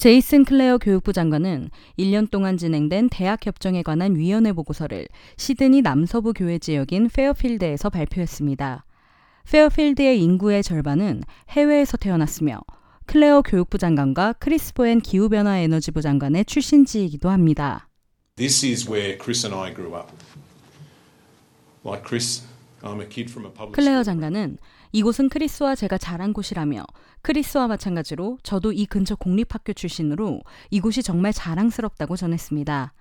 제이슨 클레어 교육부 장관은 1년 동안 진행된 대학 협정에 관한 위원회 보고서를 시드니 남서부 교외 지역인 페어필드에서 발표했습니다. 페어필드의 인구의 절반은 해외에서 태어났으며 클레어 교육부 장관과 크리스 보엔 기후변화 에너지부 장관의 출신지이기도 합니다. This is where Chris and I grew up. Like Chris, I'm a kid from a public 클레어. 장관은 이곳은 크리스와 제가 자란 곳이라며 크리스와 마찬가지로 저도 이 근처 공립학교 출신으로 이곳이 정말 자랑스럽다고 전했습니다.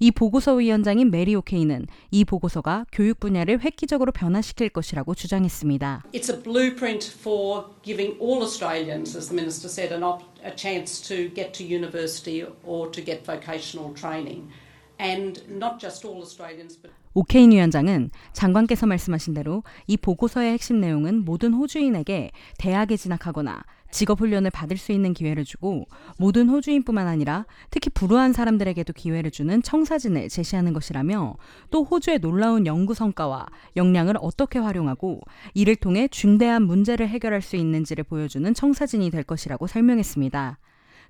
이 보고서 위원장인 메리 오케이는 이 보고서가 교육 분야를 획기적으로 변화시킬 것이라고 주장했습니다. It's a blueprint for giving all Australians, as the Minister said, an op- a chance to get to university or to get vocational training. 오케인 위원장은 장관께서 말씀하신 대로 이 보고서의 핵심 내용은 모든 호주인에게 대학에 진학하거나 직업 훈련을 받을 수 있는 기회를 주고 모든 호주인뿐만 아니라 특히 불우한 사람들에게도 기회를 주는 청사진을 제시하는 것이라며 또 호주의 놀라운 연구 성과와 역량을 어떻게 활용하고 이를 통해 중대한 문제를 해결할 수 있는지를 보여주는 청사진이 될 것이라고 설명했습니다.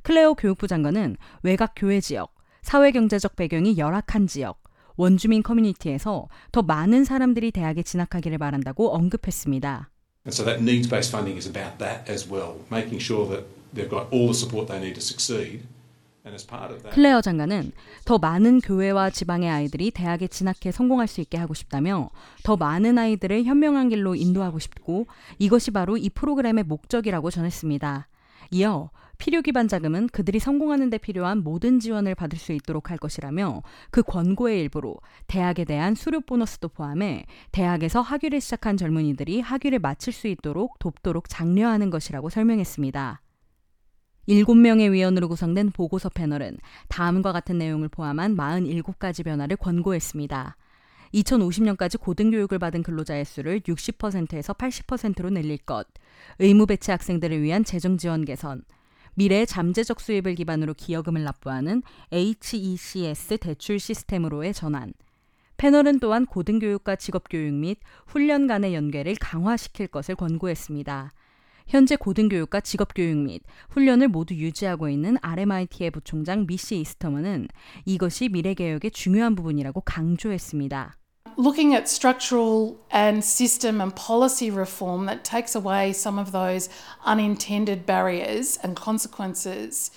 클레오 교육부 장관은 외곽 교회 지역, 사회 경제적 배경이 열악한 지역, 원주민 커뮤니티에서 더 많은 사람들이 대학에 진학하기를 바란다고 언급했습니다. So that needs-based funding is about that as well, making sure that they've got all the support they need to succeed. And as part of that, 클레어 장관은 더 많은 교회와 지방의 아이들이 대학에 진학해 성공할 수 있게 하고 싶다며 더 많은 아이들을 현명한 길로 인도하고 싶고 이것이 바로 이 프로그램의 목적이라고 전했습니다. 이어 필요 기반 자금은 그들이 성공하는 데 필요한 모든 지원을 받을 수 있도록 할 것이라며 그 권고의 일부로 대학에 대한 수료 보너스도 포함해 대학에서 학위를 시작한 젊은이들이 학위를 마칠 수 있도록 돕도록 장려하는 것이라고 설명했습니다. 7명의 위원으로 구성된 보고서 패널은 다음과 같은 내용을 포함한 47가지 변화를 권고했습니다. 2050년까지 고등교육을 받은 근로자의 수를 60%에서 80%로 늘릴 것, 의무 배치 학생들을 위한 재정 지원 개선, 미래 잠재적 수입을 기반으로 기여금을 납부하는 HECS 대출 시스템으로의 전환, 패널은 또한 고등교육과 직업교육 및 훈련 간의 연계를 강화시킬 것을 권고했습니다. 현재 고등교육과 직업교육 및 훈련을 모두 유지하고 있는 RMIT의 부총장 미시 이스터먼은 이것이 미래개혁의 중요한 부분이라고 강조했습니다. Looking at structural and system and policy reform that takes away some of those unintended barriers and consequences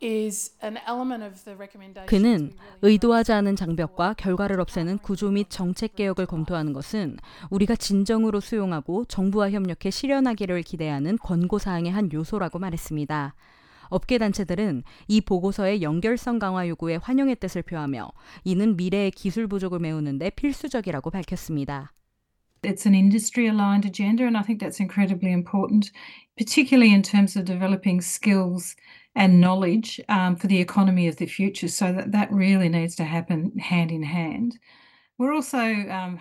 is an element of the recommendations. 그는 의도하지 않은 장벽과 결과를 없애는 구조 및 정책 개혁을 검토하는 것은 우리가 진정으로 수용하고 정부와 협력해 실현하기를 기대하는 권고 사항의 한 요소라고 말했습니다. 업계 단체들은 이 보고서의 연결성 강화 요구에 환영의 뜻을 표하며 이는 미래의 기술 부족을 메우는데 필수적이라고 밝혔습니다. It's an industry aligned agenda, and I think that's incredibly important, particularly in terms of developing skills and knowledge um, for the economy of the future. So that, that really needs to happen hand in hand. Um,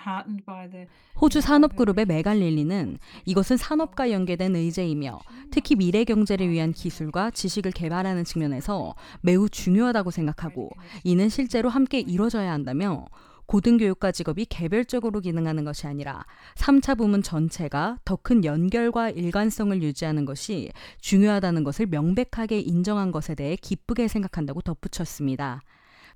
호주 산업그룹의 메갈릴리는 이것은 산업과 연계된 의제이며 특히 미래 경제를 위한 기술과 지식을 개발하는 측면에서 매우 중요하다고 생각하고 이는 실제로 함께 이뤄져야 한다며 고등교육과 직업이 개별적으로 기능하는 것이 아니라 3차 부문 전체가 더 큰 연결과 일관성을 유지하는 것이 중요하다는 것을 명백하게 인정한 것에 대해 기쁘게 생각한다고 덧붙였습니다.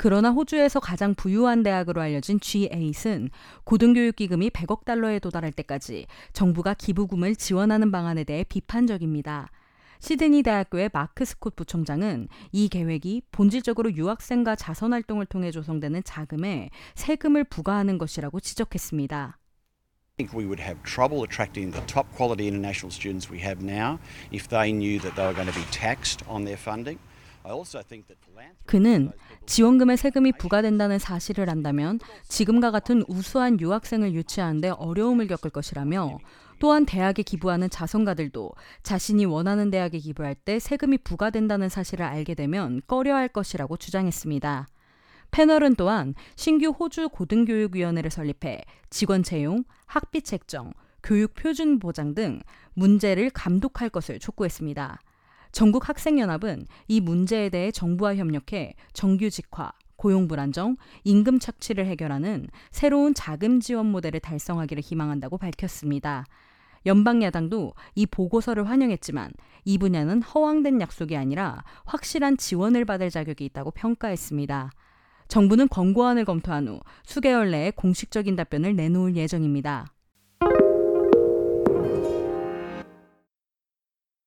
그러나 호주에서 가장 부유한 대학으로 알려진 G8은 고등교육 기금이 100억 달러에 도달할 때까지 정부가 기부금을 지원하는 방안에 대해 비판적입니다. 시드니 대학교의 마크 스콧 부총장은 이 계획이 본질적으로 유학생과 자선 활동을 통해 조성되는 자금에 세금을 부과하는 것이라고 지적했습니다. I think we would have trouble attracting the top quality international students we have now if they knew that they were going to be taxed on their funding. 그는 지원금에 세금이 부과된다는 사실을 안다면 지금과 같은 우수한 유학생을 유치하는데 어려움을 겪을 것이라며 또한 대학에 기부하는 자선가들도 자신이 원하는 대학에 기부할 때 세금이 부과된다는 사실을 알게 되면 꺼려할 것이라고 주장했습니다. 패널은 또한 신규 호주 고등교육위원회를 설립해 직원 채용, 학비 책정, 교육 표준 보장 등 문제를 감독할 것을 촉구했습니다. 전국 학생연합은 이 문제에 대해 정부와 협력해 정규직화, 고용 불안정, 임금 착취를 해결하는 새로운 자금 지원 모델을 달성하기를 희망한다고 밝혔습니다. 연방 야당도 이 보고서를 환영했지만 이 분야는 허황된 약속이 아니라 확실한 지원을 받을 자격이 있다고 평가했습니다. 정부는 권고안을 검토한 후 수개월 내에 공식적인 답변을 내놓을 예정입니다.